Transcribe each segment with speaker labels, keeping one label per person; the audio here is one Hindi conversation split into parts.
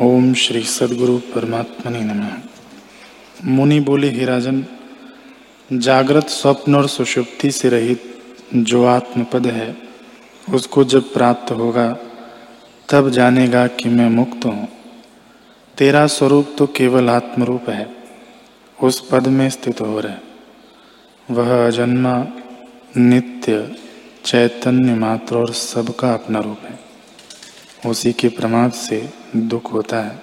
Speaker 1: ओम श्री सदगुरु परमात्मा नमः। मुनि बोले, ही राजन, जागृत स्वप्न और सुषुप्ति से रहित जो आत्मपद है, उसको जब प्राप्त होगा, तब जानेगा कि मैं मुक्त हूँ। तेरा स्वरूप तो केवल आत्मरूप है, उस पद में स्थित हो। रहे वह अजन्मा, नित्य, चैतन्य मात्र और सबका अपना रूप है। उसी के प्रमाद से दुख होता है।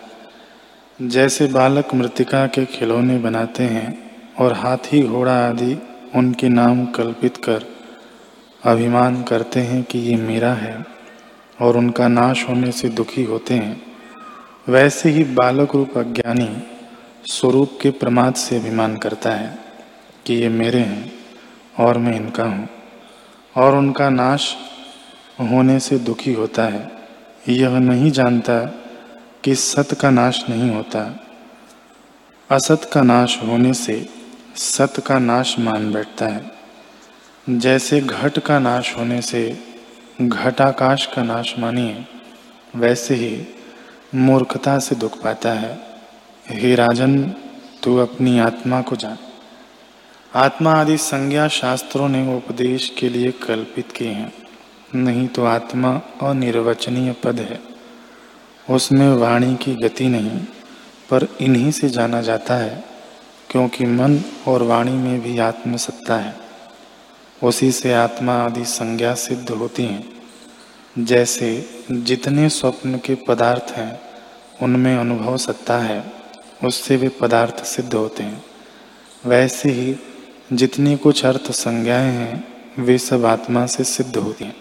Speaker 1: जैसे बालक मृतिका के खिलौने बनाते हैं और हाथी, घोड़ा आदि उनके नाम कल्पित कर अभिमान करते हैं कि ये मेरा है और उनका नाश होने से दुखी होते हैं। वैसे ही बालक रूप अज्ञानी स्वरूप के प्रमाद से अभिमान करता है कि ये मेरे हैं और मैं इनका हूँ और उनका नाश होने से दुखी होता है। यह नहीं जानता कि सत का नाश नहीं होता। असत का नाश होने से सत का नाश मान बैठता है। जैसे घट का नाश होने से घटाकाश का नाश मानिए, वैसे ही मूर्खता से दुख पाता है। हे राजन, तू अपनी आत्मा को जान। आत्मा आदि संज्ञा शास्त्रों ने उपदेश के लिए कल्पित किए हैं। नहीं तो आत्मा अनिर्वचनीय पद है। उसमें वाणी की गति नहीं, पर इन्हीं से जाना जाता है, क्योंकि मन और वाणी में भी आत्मसत्ता है। उसी से आत्मा आदि संज्ञा सिद्ध होती हैं। जैसे जितने स्वप्न के पदार्थ हैं, उनमें अनुभव सत्ता है, उससे वे पदार्थ सिद्ध होते हैं। वैसे ही जितनी कुछ अर्थ संज्ञाएँ हैं, वे सब आत्मा से सिद्ध होती हैं।